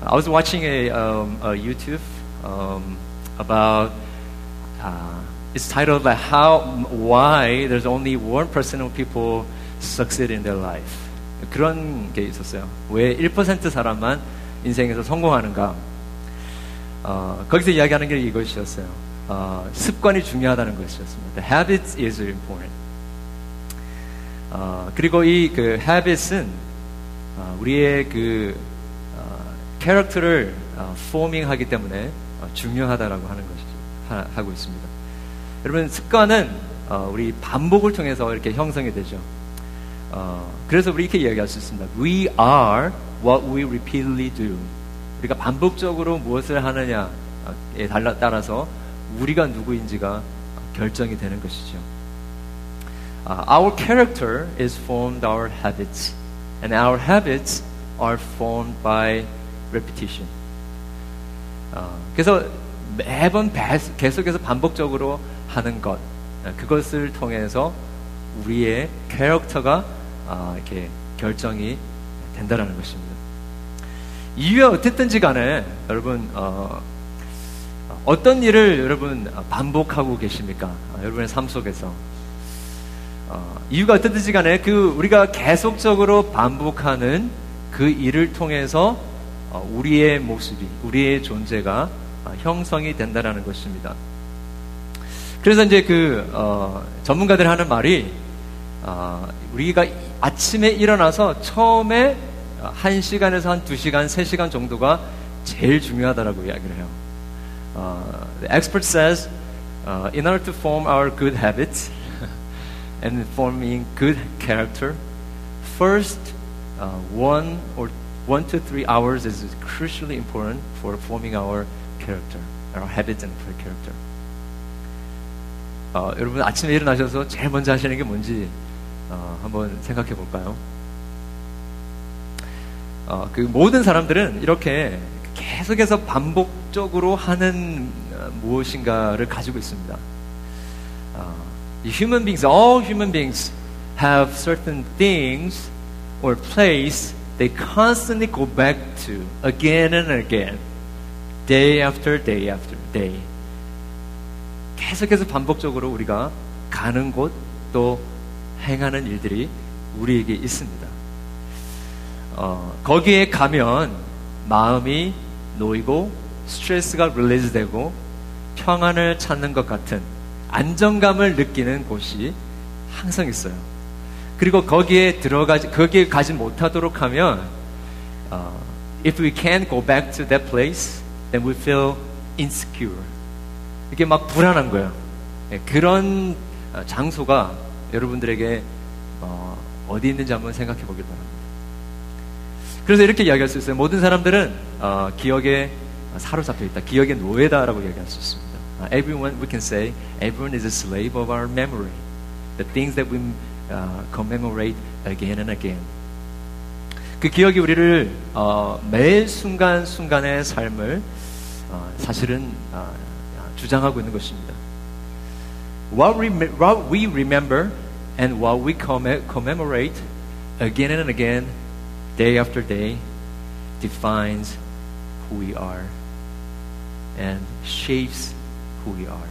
I was watching a, um, a YouTube um, about uh, it's titled like how why there's only one percent of people succeed in their life 그런 게 있었어요. 왜 1% 사람만 인생에서 성공하는가? 어, 거기서 이야기하는 게 이것이었어요. 어, 습관이 중요하다는 것이었습니다. The habit is important. 어, 그리고 이 그 habits은 어, 우리의 그 어, 캐릭터를 어, 포밍하기 때문에 어, 중요하다라고 하는 것이죠. 하, 하고 있습니다. 여러분 습관은 어, 우리 반복을 통해서 이렇게 형성이 되죠. 어, 그래서 우리 이렇게 이야기할 수 있습니다. We are what we repeatedly do. 우리가 반복적으로 무엇을 하느냐에 따라서 우리가 누구인지가 결정이 되는 것이죠. Uh, our character is formed our habits, and our habits are formed by repetition. 어, 그래서 매번 계속해서 반복적으로 하는 것, 그것을 통해서 우리의 캐릭터가 어, 이렇게 결정이 된다는 것입니다. 이유가 어쨌든지 간에 여러분 어, 어떤 일을 여러분 반복하고 계십니까? 여러분의 삶 속에서 어, 이유가 어떻든지 간에 그 우리가 계속적으로 반복하는 그 일을 통해서 어, 우리의 모습이, 우리의 존재가 어, 형성이 된다라는 것입니다. 그래서 이제 그 어, 전문가들이 하는 말이 어, 우리가 아침에 일어나서 처음에 한 시간에서 한 두 시간, 세 시간 정도가 제일 중요하다라고 이야기를 해요. Uh, the expert says, uh, in order to form our good habits, and forming good character, first uh, one or one to three hours is crucially important for forming our character, our habits and character. 어, 여러분 아침에 일어나셔서 제일 먼저 하시는 게 뭔지 어, 한번 생각해 볼까요? 어, 그 모든 사람들은 이렇게 계속해서 반복적으로 하는 무엇인가를 가지고 있습니다. human beings, all human beings have certain things or place they constantly go back to again and again, day after day after day. 계속해서 반복적으로 우리가 가는 곳 또 행하는 일들이 우리에게 있습니다. 어, 거기에 가면 마음이 놓이고 스트레스가 릴리즈 되고 평안을 찾는 것 같은 안정감을 느끼는 곳이 항상 있어요. 그리고 거기에 들어가지 거기에 가지 못하도록 하면 uh, if we can't go back to that place, then we feel insecure. 이게 막 불안한 거예요. 네, 그런 장소가 여러분들에게 어, 어디 있는지 한번 생각해 보길 바랍니다. 그래서 이렇게 이야기할 수 있어요. 모든 사람들은 어, 기억에 사로잡혀 있다. 기억의 노예다라고 이야기할 수 있습니다. Uh, everyone, we can say, everyone is a slave of our memory. The things that we uh, commemorate again and again. 그 기억이 우리를 어, 매 순간 순간의 삶을 어, 사실은 어, 주장하고 있는 것입니다. What we, what we remember and what we commemorate again and again, day after day, defines who we are and shapes who we are.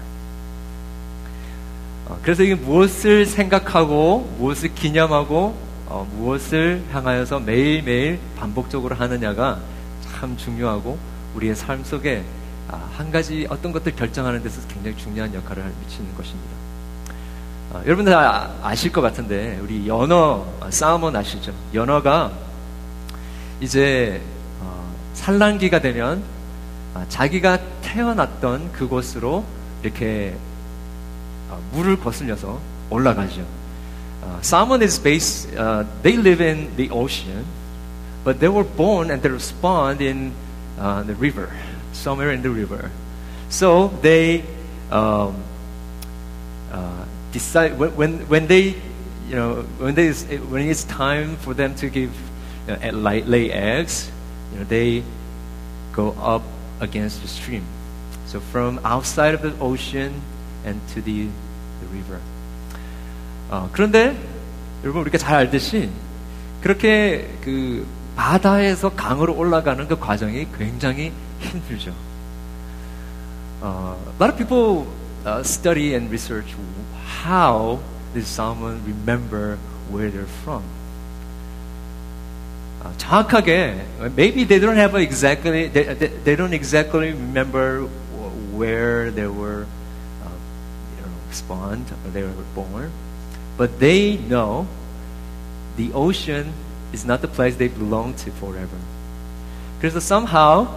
어, 그래서 이게 무엇을 생각하고 무엇을 기념하고 어, 무엇을 향하여서 매일매일 반복적으로 하느냐가 참 중요하고 우리의 삶 속에 아, 한 가지 어떤 것들 결정하는 데서 굉장히 중요한 역할을 미치는 것입니다. 어, 여러분들 다 아실 것 같은데 우리 연어 싸움은 아시죠? 연어가 이제 어, 산란기가 되면 아, 자기가 태어났던 그곳으로 이렇게 아, 물을 거슬려서 올라가죠. Uh, salmon is based, uh, they live in the ocean, but they were born and they were spawned in uh, the river, somewhere in the river. So they um, decide when, when, when they, you know, when, they, when it's time for them to give, you know, lay, lay eggs, you know, they go up against the stream. So from outside of the ocean and to the, the river. 어, 그런데 여러분 우리가 잘 알듯이 그렇게 그 바다에서 강으로 올라가는 그 과정이 굉장히 힘들죠. Uh, a lot of people uh, study and research how did someone remember where they're from. 아, 정확하게 maybe they don't have exactly they, they don't exactly remember where they were uh, spawned or they were born, but they know the ocean is not the place they belong to forever. 그래서 somehow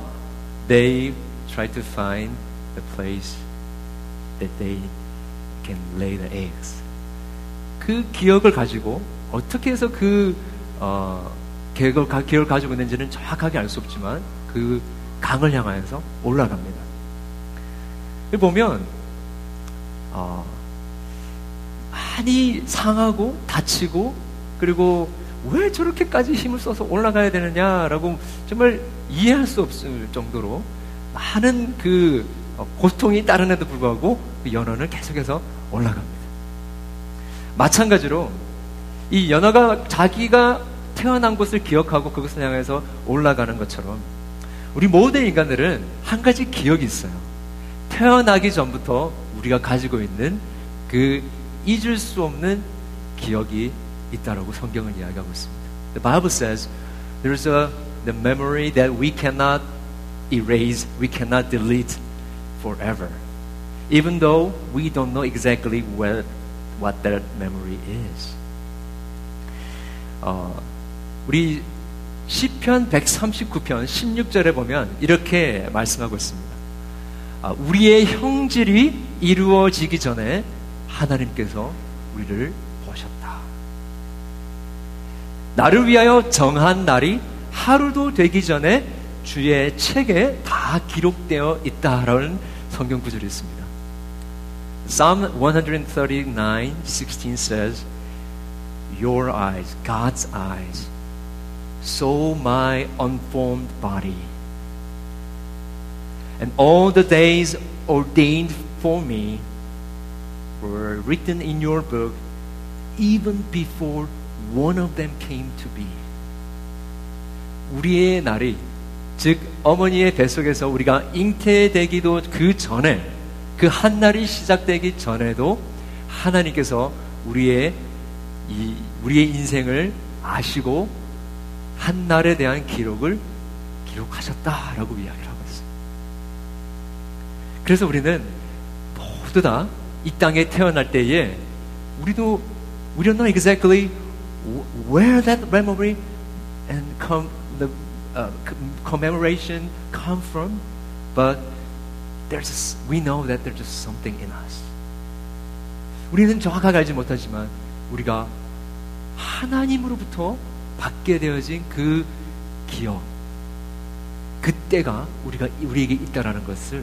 they try to find the place that they can lay the eggs. 그 기억을 가지고 어떻게 해서 그 어, 계획을, 계획을 가지고 있는지는 정확하게 알 수 없지만 그 강을 향하여서 올라갑니다. 보면 어, 많이 상하고 다치고 그리고 왜 저렇게까지 힘을 써서 올라가야 되느냐라고 정말 이해할 수 없을 정도로 많은 그 고통이 따르는데도 불구하고 그 연어는 계속해서 올라갑니다. 마찬가지로 이 연어가 자기가 태어난 곳을 기억하고 그것을 향해서 올라가는 것처럼 우리 모든 인간들은 한 가지 기억이 있어요. 태어나기 전부터 우리가 가지고 있는 그 잊을 수 없는 기억이 있다라고 성경은 이야기하고 있습니다. The Bible says there's a the memory that we cannot erase, we cannot delete forever. Even though we don't know exactly where, what that memory is. 어, 우리 시편 139편 16절에 보면 이렇게 말씀하고 있습니다. 아, 우리의 형질이 이루어지기 전에 하나님께서 우리를 보셨다. 나를 위하여 정한 날이 하루도 되기 전에 주의 책에 다 기록되어 있다라는 성경 구절이 있습니다. Psalm 139:16 says, "Your eyes, God's eyes, saw my unformed body, and all the days ordained for me were written in your book, even before one of them came to be." 우리의 날이 즉 어머니의 뱃속에서 우리가 잉태되기도 그 전에 그 한 날이 시작되기 전에도 하나님께서 우리의 이 우리의 인생을 아시고 한 날에 대한 기록을 기록하셨다라고 이야기를. 그래서 우리는 모두 다 이 땅에 태어날 때에 우리도 we don't know exactly where that memory and come the uh, commemoration come from, but there's we know that there's just something in us. 우리는 정확하게 알지 못하지만 우리가 하나님으로부터 받게 되어진 그 기억, 그때가 우리가 우리에게 있다라는 것을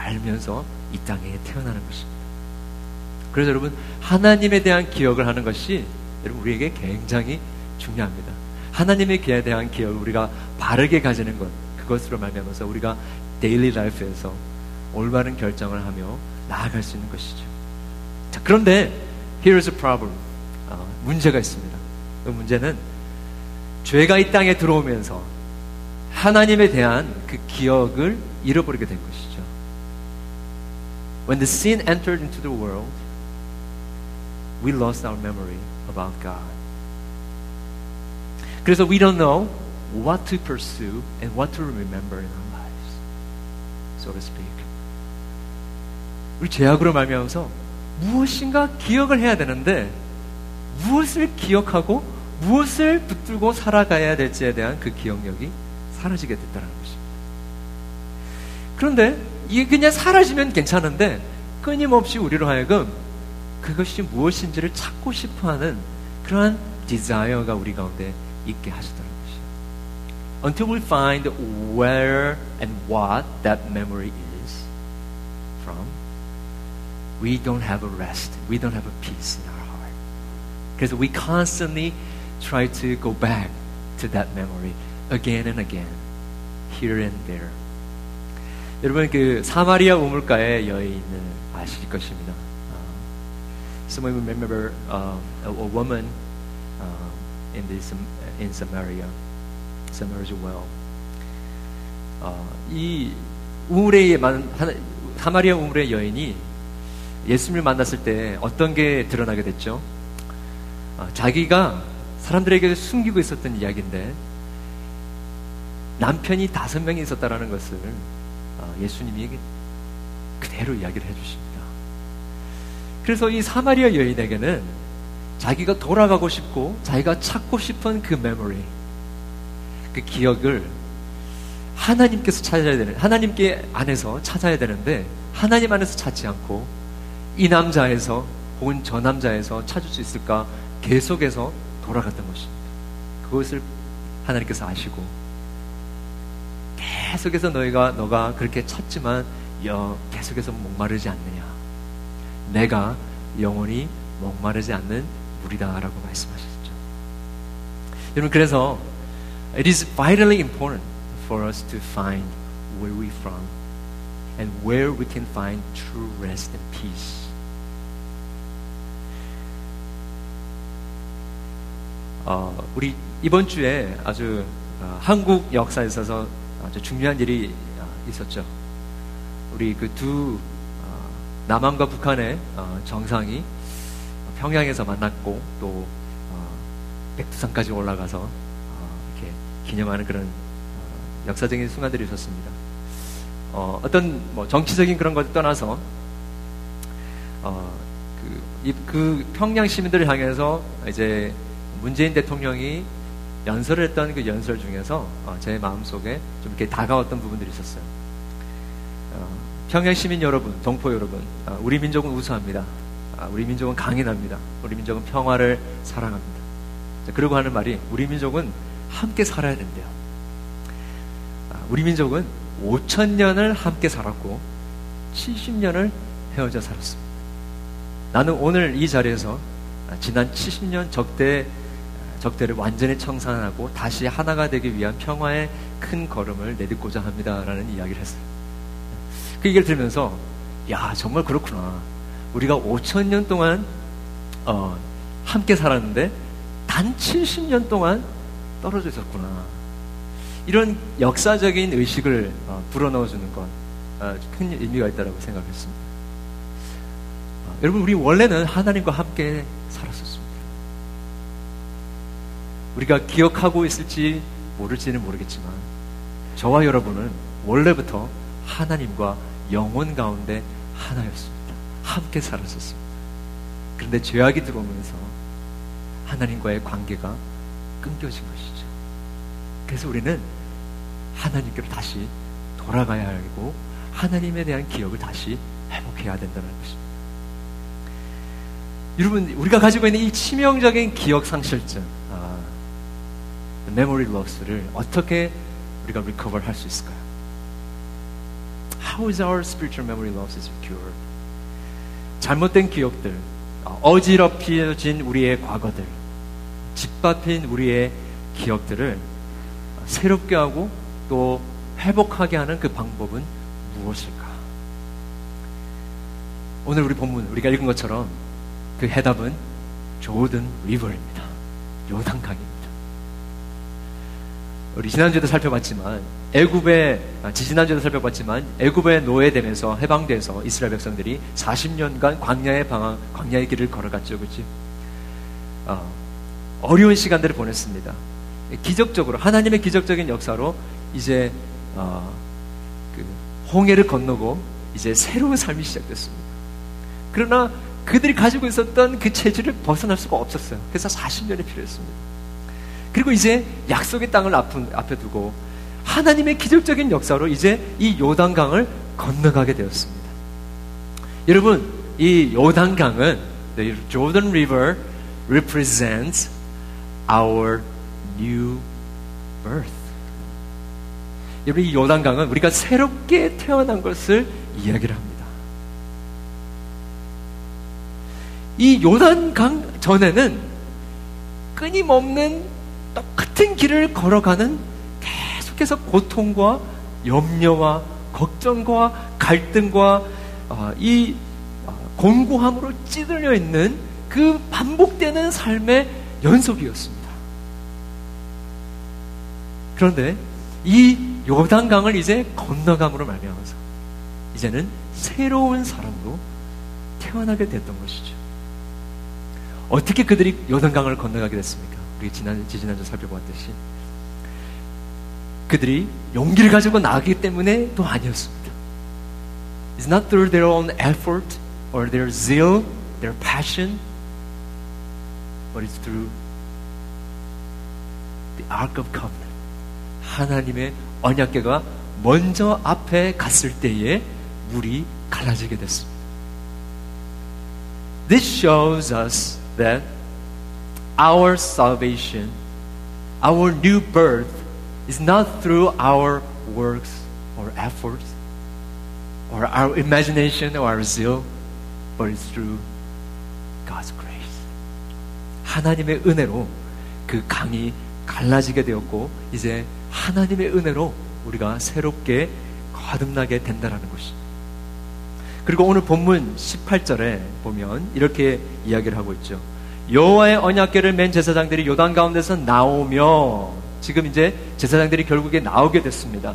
알면서 이 땅에 태어나는 것입니다. 그래서 여러분 하나님에 대한 기억을 하는 것이 여러분 우리에게 굉장히 중요합니다. 하나님에 대한 기억을 우리가 바르게 가지는 것 그것으로 말미암아서 우리가 데일리 라이프에서 올바른 결정을 하며 나아갈 수 있는 것이죠. 자, 그런데 here's a problem. 어, 문제가 있습니다. 그 문제는 죄가 이 땅에 들어오면서 하나님에 대한 그 기억을 잃어버리게 된 것이죠. When the sin entered into the world, we lost our memory about God. 그래서 we don't know what to pursue and what to remember in our lives, so to speak. 우리 죄악으로 말미암아서 무엇인가 기억을 해야 되는데 무엇을 기억하고 무엇을 붙들고 살아가야 될지에 대한 그 기억력이 사라지게 됐다는 것입니다. 그런데 이게 그냥 사라지면 괜찮은데 끊임없이 우리로 하여금 그것이 무엇인지를 찾고 싶어하는 그러한 디자이어가 우리 가운데 있게 하시더라는 것이에요. Until we find where and what that memory is from, we don't have a rest. We don't have a peace in our heart. Because we constantly try to go back to that memory again and again, here and there. 여러분 그 사마리아 우물가의 여인을 아실 것입니다. Uh, some of you remember uh, a, woman uh, in this in Samaria. Samaritan well. 어, 이 우물의 사마리아 우물의 여인이 예수님을 만났을 때 어떤 게 드러나게 됐죠? 어, 자기가 사람들에게 숨기고 있었던 이야기인데 남편이 다섯 명이 있었다라는 것을 어, 예수님이 그대로 이야기를 해주십니다. 그래서 이 사마리아 여인에게는 자기가 돌아가고 싶고 자기가 찾고 싶은 그 메모리, 그 기억을 하나님께서 찾아야 되는, 하나님께 안에서 찾아야 되는데 하나님 안에서 찾지 않고 이 남자에서 혹은 저 남자에서 찾을 수 있을까 계속해서 돌아갔던 것입니다. 그것을 하나님께서 아시고 계속해서 너희가 너가 그렇게 찾지만 여 계속해서 목마르지 않느냐. 내가 영원히 목마르지 않는 물이다라고 말씀하셨죠. 여러분 그래서 it is vitally important for us to find where we from and where we can find true rest and peace. 어, 우리 이번 주에 아주 어, 한국 역사에 있어서 아주 중요한 일이 어, 있었죠. 우리 그두 어, 남한과 북한의 어, 정상이 평양에서 만났고 또 어, 백두산까지 올라가서 어, 이렇게 기념하는 그런 어, 역사적인 순간들이 있었습니다. 어, 어떤 뭐 정치적인 그런 것을 떠나서 어, 그, 이, 그 평양 시민들을 향해서 이제 문재인 대통령이 연설을 했던 그 연설 중에서 어, 제 마음속에 좀 이렇게 다가왔던 부분들이 있었어요. 어, 평양 시민 여러분, 동포 여러분, 어, 우리 민족은 우수합니다. 아, 우리 민족은 강인합니다. 우리 민족은 평화를 사랑합니다. 그러고 하는 말이 우리 민족은 함께 살아야 된대요. 아, 우리 민족은 5천 년을 함께 살았고 70년을 헤어져 살았습니다. 나는 오늘 이 자리에서 지난 70년 적대 적대를 완전히 청산하고 다시 하나가 되기 위한 평화의 큰 걸음을 내딛고자 합니다라는 이야기를 했어요. 그 얘기를 들으면서 야 정말 그렇구나. 우리가 5천 년 동안 어, 함께 살았는데 단 70년 동안 떨어져 있었구나. 이런 역사적인 의식을 어, 불어넣어주는 건 어, 큰 의미가 있다고 생각했습니다. 어, 여러분 우리 원래는 하나님과 함께 우리가 기억하고 있을지 모를지는 모르겠지만 저와 여러분은 원래부터 하나님과 영혼 가운데 하나였습니다. 함께 살았었습니다. 그런데 죄악이 들어오면서 하나님과의 관계가 끊겨진 것이죠. 그래서 우리는 하나님께로 다시 돌아가야 하고 하나님에 대한 기억을 다시 회복해야 된다는 것입니다. 여러분, 우리가 가지고 있는 이 치명적인 기억 상실증, 아, memory loss를 어떻게 우리가 recover 할 수 있을까요? How is our spiritual memory loss cured? 잘못된 기억들, 어지럽혀진 우리의 과거들, 짓밟힌 우리의 기억들을 새롭게 하고 또 회복하게 하는 그 방법은 무엇일까? 오늘 우리 본문 우리가 읽은 것처럼 그 해답은 조든 리버입니다. 요단강입니다. 우리 지난주에도 살펴봤지만 애굽의 아, 지지난주에도 살펴봤지만 애굽에 노예되면서 해방돼서 이스라엘 백성들이 40년간 광야의 방황, 광야의 길을 걸어갔죠, 그렇지? 어, 어려운 시간들을 보냈습니다. 기적적으로 하나님의 기적적인 역사로 이제 어, 그 홍해를 건너고 이제 새로운 삶이 시작됐습니다. 그러나 그들이 가지고 있었던 그 체질을 벗어날 수가 없었어요. 그래서 40년이 필요했습니다. 그리고 이제 약속의 땅을 앞에 두고 하나님의 기적적인 역사로 이제 이 요단강을 건너가게 되었습니다. 여러분, 이 요단강은 the Jordan River represents our new birth. 여러분, 이 요단강은 우리가 새롭게 태어난 것을 이야기를 합니다. 이 요단강 전에는 끊임없는 똑같은 길을 걸어가는 계속해서 고통과 염려와 걱정과 갈등과 어, 이 어, 공고함으로 찌들려 있는 그 반복되는 삶의 연속이었습니다. 그런데 이 요단강을 이제 건너감으로 말미암아서 이제는 새로운 사람으로 태어나게 됐던 것이죠. 어떻게 그들이 요단강을 건너가게 됐습니까? 우리 지난 지난주 살펴보았듯이 그들이 용기를 가지고 나가기 때문에도 아니었습니다. It's not through their own effort or their zeal, their passion, but it's through the Ark of Covenant. 하나님의 언약궤가 먼저 앞에 갔을 때에 물이 갈라지게 됐습니다. This shows us that our salvation, our new birth, is not through our works or efforts or our imagination or our zeal, but it's through God's grace. 하나님의 은혜로 그 강이 갈라지게 되었고 이제 하나님의 은혜로 우리가 새롭게 거듭나게 된다라는 것이. 그리고 오늘 본문 18절에 보면 이렇게 이야기를 하고 있죠. 여호와의 언약궤를 맨 제사장들이 요단 가운데서 나오며 지금 이제 제사장들이 결국에 나오게 됐습니다.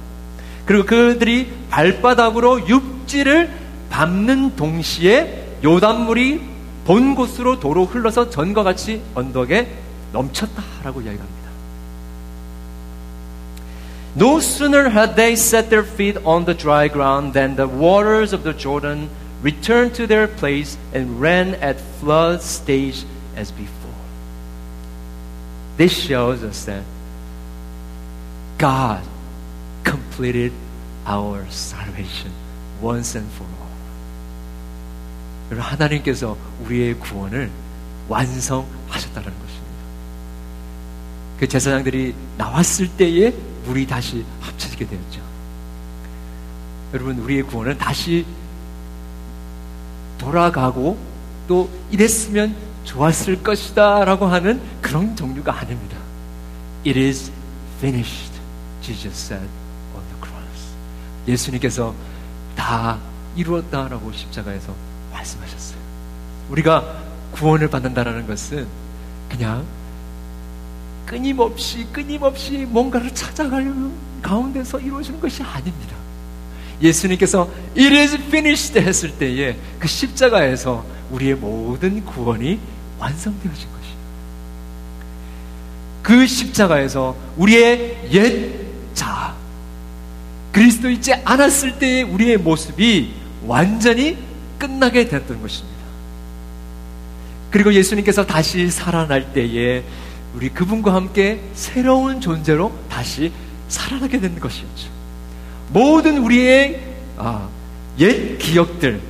그리고 그들이 발바닥으로 육지를 밟는 동시에 요단물이 본 곳으로 도로 흘러서 전과 같이 언덕에 넘쳤다라고 이야기합니다. No sooner had they set their feet on the dry ground than the waters of the Jordan returned to their place and ran at flood stage as before. This shows us that God completed our salvation once and for all. 여러분, 하나님께서 우리의 구원을 완성하셨다는 것입니다. 그 제사장들이 나왔을 때에 물이 다시 합쳐지게 되었죠. 여러분, 우리의 구원은 다시 돌아가고 또 이랬으면 좋았을 것이다 라고 하는 그런 종류가 아닙니다. It is finished, Jesus said on the cross. 예수님께서 다 이루었다 라고 십자가에서 말씀하셨어요. 우리가 구원을 받는다라는 것은 그냥 끊임없이 끊임없이 뭔가를 찾아가려는 가운데서 이루어지는 것이 아닙니다. 예수님께서 It is finished 했을 때에 그 십자가에서 우리의 모든 구원이 완성되어진 것이에요. 그 십자가에서 우리의 옛 자, 그리스도 있지 않았을 때의 우리의 모습이 완전히 끝나게 됐던 것입니다. 그리고 예수님께서 다시 살아날 때에 우리 그분과 함께 새로운 존재로 다시 살아나게 된 것이었죠. 모든 우리의 아, 옛 기억들,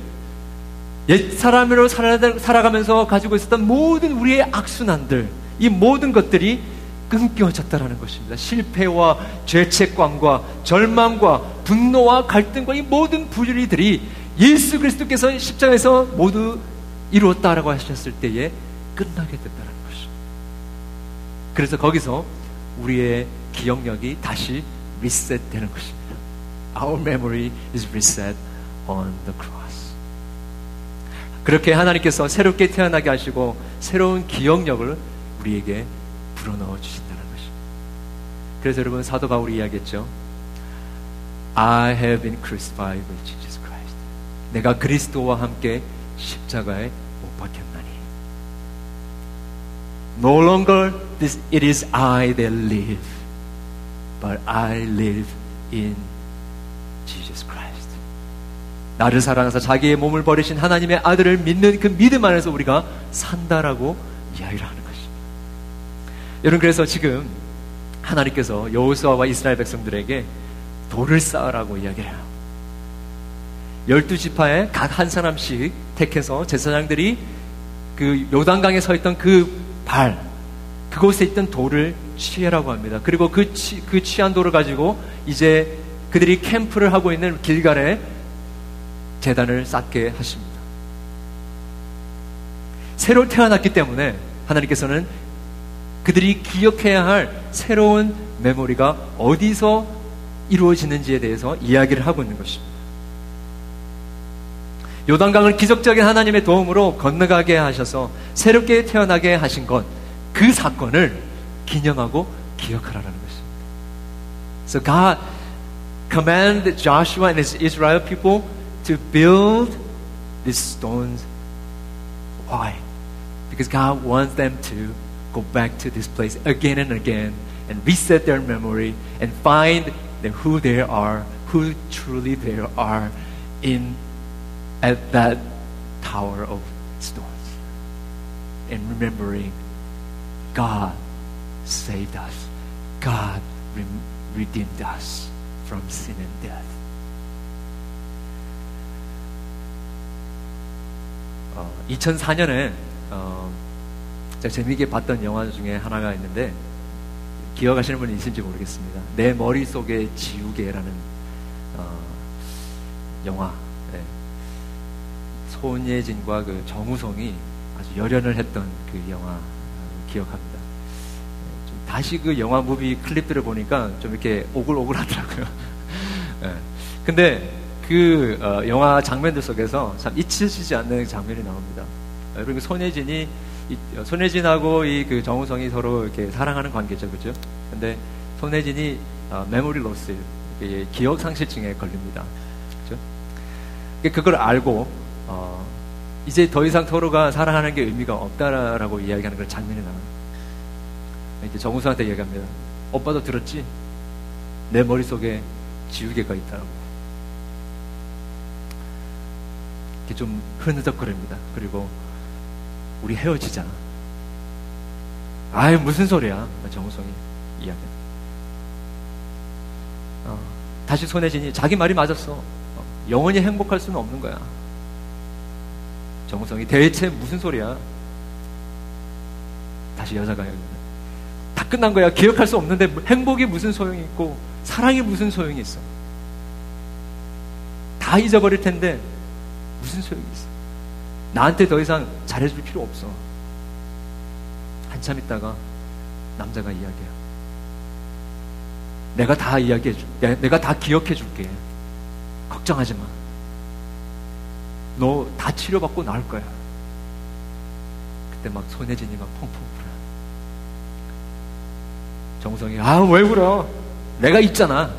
옛 사람으로 살아가면서 가지고 있었던 모든 우리의 악순환들, 이 모든 것들이 끊겨졌다라는 것입니다. 실패와 죄책감과 절망과 분노와 갈등과 이 모든 부류리들이 예수 그리스도께서 십자가에서 모두 이루었다라고 하셨을 때에 끝나게 됐다는 것입니다. 그래서 거기서 우리의 기억력이 다시 리셋되는 것입니다. Our memory is reset on the cross. 그렇게 하나님께서 새롭게 태어나게 하시고 새로운 기억력을 우리에게 불어넣어 주신다는 것입니다. 그래서 여러분 사도 바울이 이야기했죠. I have been crucified with Jesus Christ. 내가 그리스도와 함께 십자가에 못 박혔나니. No longer this, it is I that live, but I live in. 나를 사랑해서 자기의 몸을 버리신 하나님의 아들을 믿는 그 믿음 안에서 우리가 산다라고 이야기를 하는 것입니다. 여러분 그래서 지금 하나님께서 여호수아와 이스라엘 백성들에게 돌을 쌓으라고 이야기를 해요. 열두 지파에 각 한 사람씩 택해서 제사장들이 그 요단강에 서 있던 그 발, 그곳에 있던 돌을 취해라고 합니다. 그리고 그, 취, 그 취한 돌을 가지고 이제 그들이 캠프를 하고 있는 길갈에 재단을 쌓게 하십니다. 새로 태어났기 때문에 하나님께서는 그들이 기억해야 할 새로운 메모리가 어디서 이루어지는지에 대해서 이야기를 하고 있는 것입니다. 요단강을 기적적인 하나님의 도움으로 건너가게 하셔서 새롭게 태어나게 하신 것, 그 사건을 기념하고 기억하라는 것입니다. So God commanded Joshua and his Israel people to build these stones. Why? Because God wants them to go back to this place again and again and reset their memory and find who they are, who truly they are in at that tower of stones. And remembering God saved us. God redeemed us from sin and death. 어, 2004년에 어, 제가 재미있게 봤던 영화 중에 하나가 있는데 기억하시는 분이 있을지 모르겠습니다. 내 머릿속에 지우개라는 어, 영화. 네. 손예진과 그 정우성이 아주 열연을 했던 그 영화 기억합니다. 네, 좀 다시 그 영화 무비 클립들을 보니까 좀 이렇게 오글오글하더라고요. 네. 근데 그 어, 영화 장면들 속에서 참 잊혀지지 않는 장면이 나옵니다. 그리고 손예진이 어, 손예진하고 이 그 정우성이 서로 이렇게 사랑하는 관계죠, 그죠? 근데 손예진이 어, 메모리 로스, 기억 상실증에 걸립니다, 그죠? 그걸 알고 어, 이제 더 이상 서로가 사랑하는 게 의미가 없다라고 이야기하는 그런 장면이 나와요. 이제 정우성한테 얘기합니다. 오빠도 들었지? 내 머릿속에 지우개가 있다고. 이렇게 좀 흐느적거립니다. 그리고 우리 헤어지자. 아이, 무슨 소리야. 정우성이 이야기. 어, 다시 손혜진이 자기 말이 맞았어. 어, 영원히 행복할 수는 없는 거야. 정우성이 대체 무슨 소리야? 다시 여자가 다 끝난 거야. 기억할 수 없는데 행복이 무슨 소용이 있고 사랑이 무슨 소용이 있어? 다 잊어버릴 텐데 무슨 소용이 있어? 나한테 더 이상 잘해줄 필요 없어. 한참 있다가 남자가 이야기해요. 내가 다 이야기해 줄, 내가 다 기억해 줄게. 걱정하지 마. 너 다 치료받고 나을 거야. 그때 막 손혜진이 막 펑펑 울어. 정성이, 아, 왜 울어? 내가 있잖아.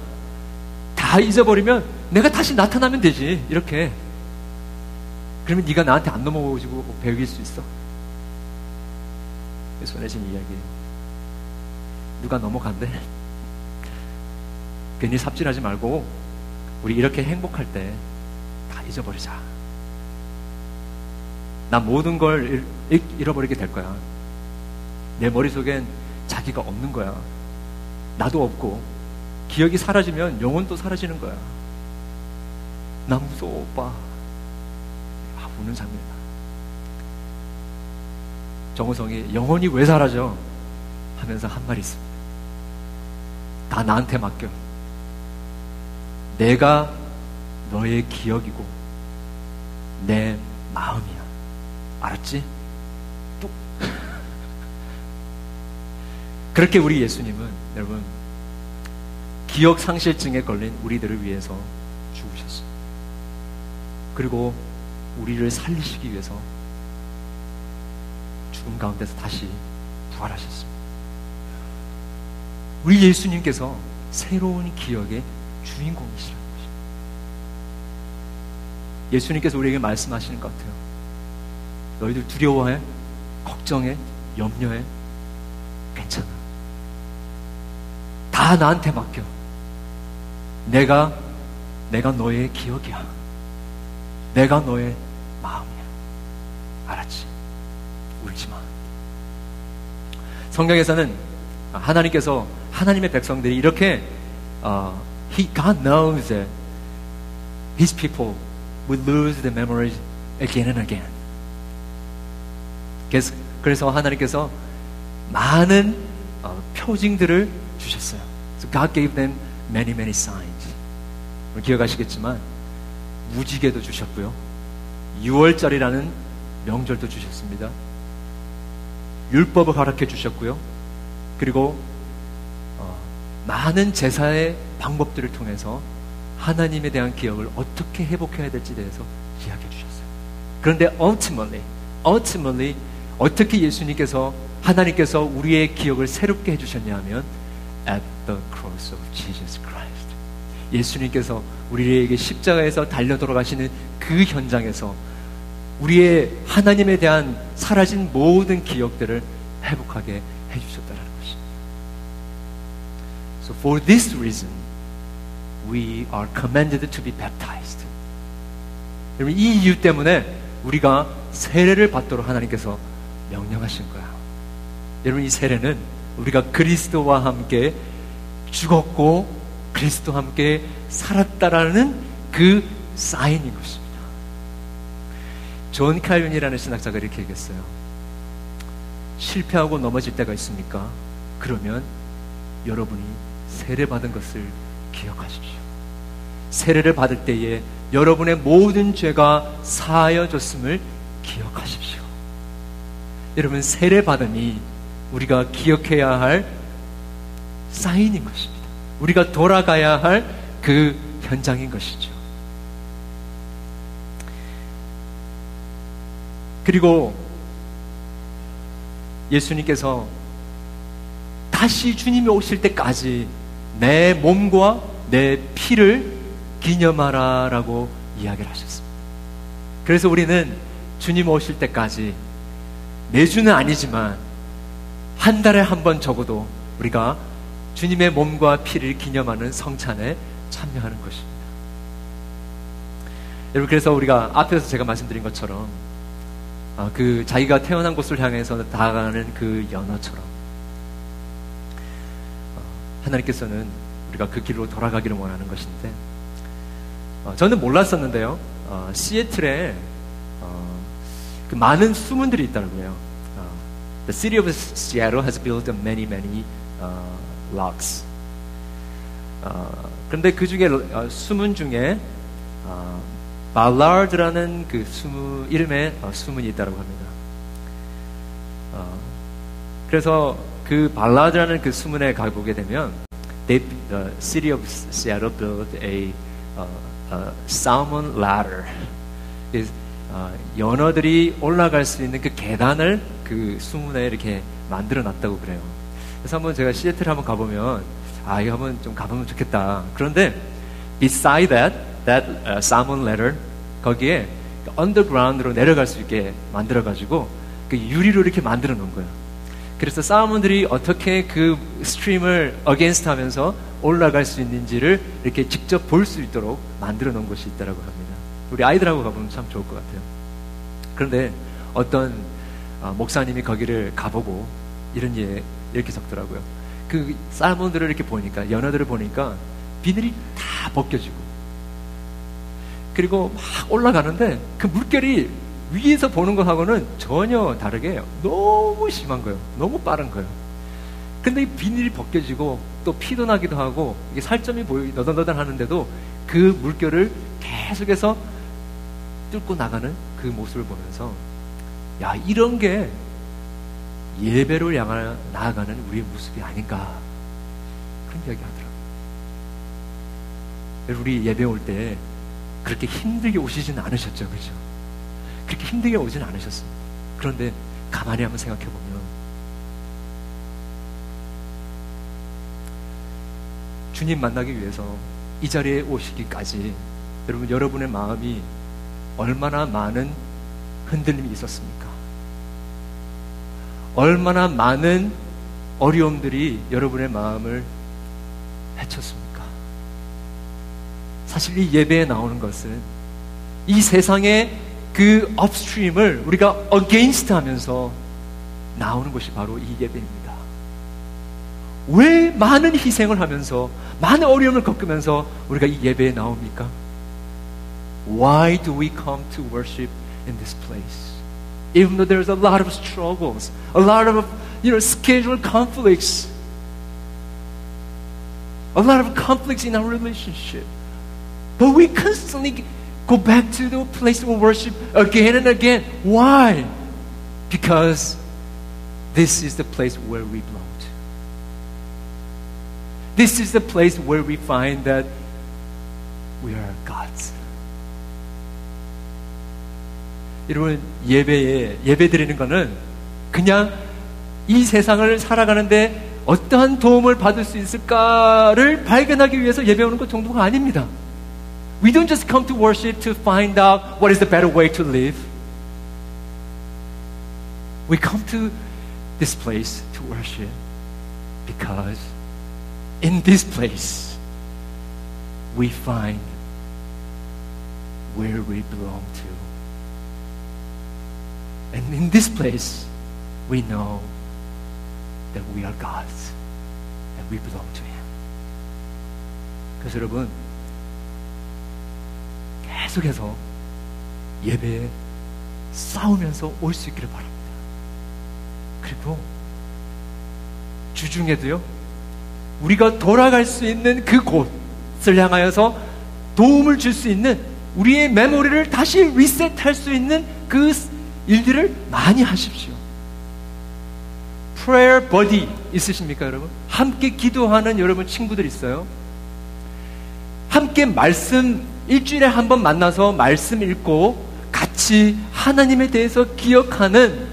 다 잊어버리면 내가 다시 나타나면 되지. 이렇게. 그러면 네가 나한테 안 넘어오고 배우길 수 있어. 손해진 이야기예요. 누가 넘어간대? 괜히 삽질하지 말고 우리 이렇게 행복할 때 다 잊어버리자. 나 모든 걸 잃어버리게 될 거야. 내 머릿속엔 자기가 없는 거야. 나도 없고 기억이 사라지면 영혼도 사라지는 거야. 나 무서워 오빠. 우는 장면이다. 정우성이 영혼이 왜 사라져? 하면서 한 말이 있습니다. 다 나한테 맡겨. 내가 너의 기억이고 내 마음이야. 알았지? 뚝. 그렇게 우리 예수님은 여러분 기억 상실증에 걸린 우리들을 위해서 죽으셨어요. 그리고 우리를 살리시기 위해서 죽음 가운데서 다시 부활하셨습니다. 우리 예수님께서 새로운 기억의 주인공이시라는 것입니다. 예수님께서 우리에게 말씀하시는 것 같아요. 너희들 두려워해? 걱정해? 염려해? 괜찮아. 다 나한테 맡겨. 내가, 내가 너의 기억이야. 내가 너의 마음이야. 알았지? 울지 마. 성경에서는 하나님께서 하나님의 백성들이 이렇게 uh, He God knows that His people would lose the memories again and again. 그래서, 그래서 하나님께서 많은 어, 표징들을 주셨어요. So God gave them many many signs. 기억하시겠지만 무지개도 주셨고요. 6월절이라는 명절도 주셨습니다. 율법을 허락해 주셨고요. 그리고 어, 많은 제사의 방법들을 통해서 하나님에 대한 기억을 어떻게 회복해야 될지 대해서 이야기해 주셨어요. 그런데 ultimately, ultimately 어떻게 예수님께서 하나님께서 우리의 기억을 새롭게 해주셨냐 하면 at the cross of Jesus Christ. 예수님께서 우리에게 십자가에서 달려 돌아가시는 그 현장에서 우리의 하나님에 대한 사라진 모든 기억들을 회복하게 해주셨다는 것입니다. So for this reason, we are commanded to be baptized. 이 이유 때문에 우리가 세례를 받도록 하나님께서 명령하신 거야. 여러분 이 세례는 우리가 그리스도와 함께 죽었고 그리스도와 함께 살았다라는 그 사인인 것입니다. 존 칼빈이라는 신학자가 이렇게 얘기했어요. 실패하고 넘어질 때가 있습니까? 그러면 여러분이 세례받은 것을 기억하십시오. 세례를 받을 때에 여러분의 모든 죄가 사하여졌음을 기억하십시오. 여러분 세례 받음이 우리가 기억해야 할 사인인 것입니다. 우리가 돌아가야 할 그 현장인 것이죠. 그리고 예수님께서 다시 주님이 오실 때까지 내 몸과 내 피를 기념하라 라고 이야기를 하셨습니다. 그래서 우리는 주님 오실 때까지 매주는 아니지만 한 달에 한 번 적어도 우리가 주님의 몸과 피를 기념하는 성찬에 참여하는 것입니다. 여러분 그래서 우리가 앞에서 제가 말씀드린 것처럼 어, 그 자기가 태어난 곳을 향해서 다가가는 그 연어처럼 어, 하나님께서는 우리가 그 길로 돌아가기를 원하는 것인데 어, 저는 몰랐었는데요. 어, 시애틀에 어, 그 많은 수문들이 있더라고요. 어, the city of Seattle has built many many locks. 그런데 그 중에 수문 중에 발라드라는 그 수문, 이름의 어, 수문이 있다고 합니다. 어, 그래서 그 발라드라는 그 수문에 가보게 되면 they, the city of Seattle built a, uh, a salmon ladder. 어, 연어들이 올라갈 수 있는 그 계단을 그 수문에 이렇게 만들어 놨다고 그래요. 그래서 한번 제가 시애틀 한번 가보면 아 이거 한번 좀 가보면 좋겠다. 그런데 beside that that uh, salmon ladder 거기에 underground로 내려갈 수 있게 만들어 가지고 그 유리로 이렇게 만들어 놓은 거예요. 그래서 salmon들이 어떻게 그 stream을 against 하면서 올라갈 수 있는지를 이렇게 직접 볼 수 있도록 만들어 놓은 곳이 있다고 합니다. 우리 아이들하고 가보면 참 좋을 것 같아요. 그런데 어떤 어, 목사님이 거기를 가보고 이런 예 이렇게 적더라고요. 그 사우먼들을 이렇게 보니까 연어들을 보니까 비늘이 다 벗겨지고 그리고 막 올라가는데 그 물결이 위에서 보는 것하고는 전혀 다르게. 너무 심한 거예요. 너무 빠른 거예요. 근데 이 비닐이 벗겨지고 또 피도 나기도 하고 이게 살점이 보이 너덜너덜 하는데도 그 물결을 계속해서 뚫고 나가는 그 모습을 보면서 야 이런 게 예배를 향해 나아가는 우리의 모습이 아닌가 그런 이야기 하더라고요. 우리 예배 올 때 그렇게 힘들게 오시지는 않으셨죠. 그죠? 그렇게 힘들게 오지는 않으셨습니다. 그런데 가만히 한번 생각해 보면 주님 만나기 위해서 이 자리에 오시기까지 여러분 여러분의 마음이 얼마나 많은 흔들림이 있었습니까? 얼마나 많은 어려움들이 여러분의 마음을 해쳤습니까? 사실 이 예배에 나오는 것은 이 세상의 그 upstream을 우리가 against 하면서 나오는 것이 바로 이 예배입니다. 왜 많은 희생을 하면서 많은 어려움을 겪으면서 우리가 이 예배에 나옵니까? Why do we come to worship in this place? Even though there's a lot of struggles, a lot of you know schedule conflicts, a lot of conflicts in our relationship. But we constantly go back to the place of worship again and again. Why? Because this is the place where we belong to. This is the place where we find that we are God's. 여러분 예배에 예배 드리는 거는 그냥 이 세상을 살아가는데 어떠한 도움을 받을 수 있을까를 발견하기 위해서 예배 오는 것 정도가 아닙니다. We don't just come to worship to find out what is the better way to live. We come to this place to worship because in this place we find where we belong to. And in this place we know that we are God's and we belong to Him. 그래서 여러분 계속해서 예배에 싸우면서 올 수 있기를 바랍니다. 그리고 주중에도요, 우리가 돌아갈 수 있는 그 곳을 향하여서 도움을 줄 수 있는 우리의 메모리를 다시 리셋할 수 있는 그 일들을 많이 하십시오. prayer buddy 있으십니까, 여러분? 함께 기도하는 여러분 친구들 있어요? 함께 말씀 일주일에 한 번 만나서 말씀 읽고 같이 하나님에 대해서 기억하는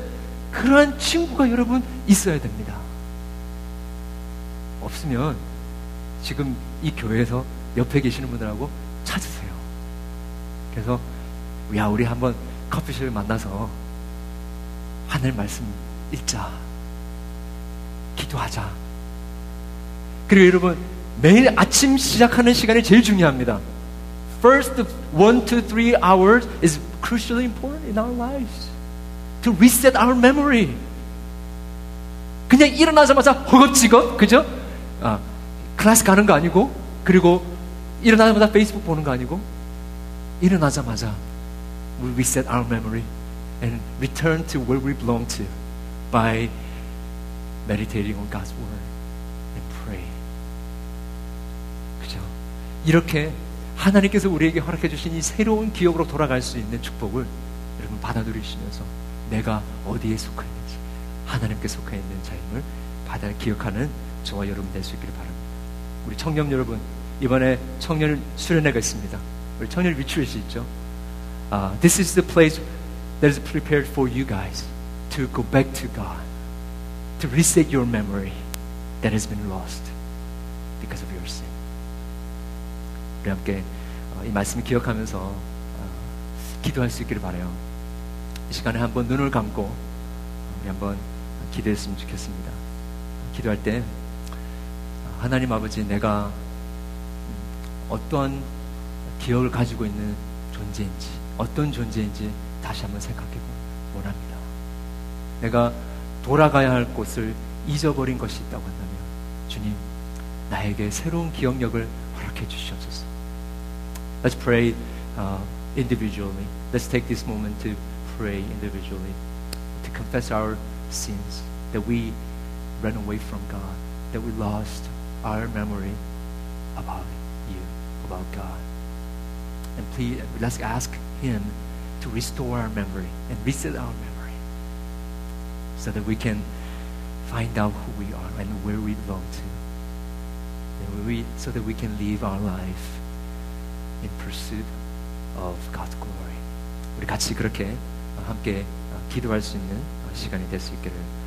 그러한 친구가 여러분 있어야 됩니다. 없으면 지금 이 교회에서 옆에 계시는 분들하고 찾으세요. 그래서 야 우리 한번 커피숍에 만나서 하늘 말씀 읽자. 기도하자. 그리고 여러분 매일 아침 시작하는 시간이 제일 중요합니다. First one to three hours is crucially important in our lives to reset our memory. 그냥 일어나자마자 허겁지겁 그죠? 아, 클래스 가는 거 아니고 그리고 일어나자마자 페이스북 보는 거 아니고 일어나자마자 we reset our memory and return to where we belong to by meditating on God's word and pray. 그죠? 이렇게 하나님께서 우리에게 허락해 주신 이 새로운 기억으로 돌아갈 수 있는 축복을 여러분 받아들이시면서 내가 어디에 속해 있는지 하나님께 속해 있는 자임을 받아 기억하는 저와 여러분 될 수 있기를 바랍니다. 우리 청년 여러분 이번에 청년 수련회가 있습니다. 우리 청년 리트릿이 있죠. Uh, this is the place that is prepared for you guys to go back to God, to reset your memory that has been lost because of your sin. 우리 함께 이 말씀을 기억하면서 기도할 수 있기를 바래요. 이 시간에 한번 눈을 감고 우리 한번 기도했으면 좋겠습니다. 기도할 때 하나님 아버지 내가 어떠한 기억을 가지고 있는 존재인지 어떤 존재인지 다시 한번 생각해 보기 원합니다. 내가 돌아가야 할 곳을 잊어버린 것이 있다고 한다면 주님 나에게 새로운 기억력을 허락해 주시옵소서. Let's pray uh, individually. Let's take this moment to pray individually, to confess our sins, that we ran away from God, that we lost our memory about you, about God. And please, let's ask Him to restore our memory and reset our memory so that we can find out who we are and where we belong to. And we, so that we can live our life in pursuit of God's glory. 우리 같이 그렇게 함께 기도할 수 있는 시간이 될 수 있기를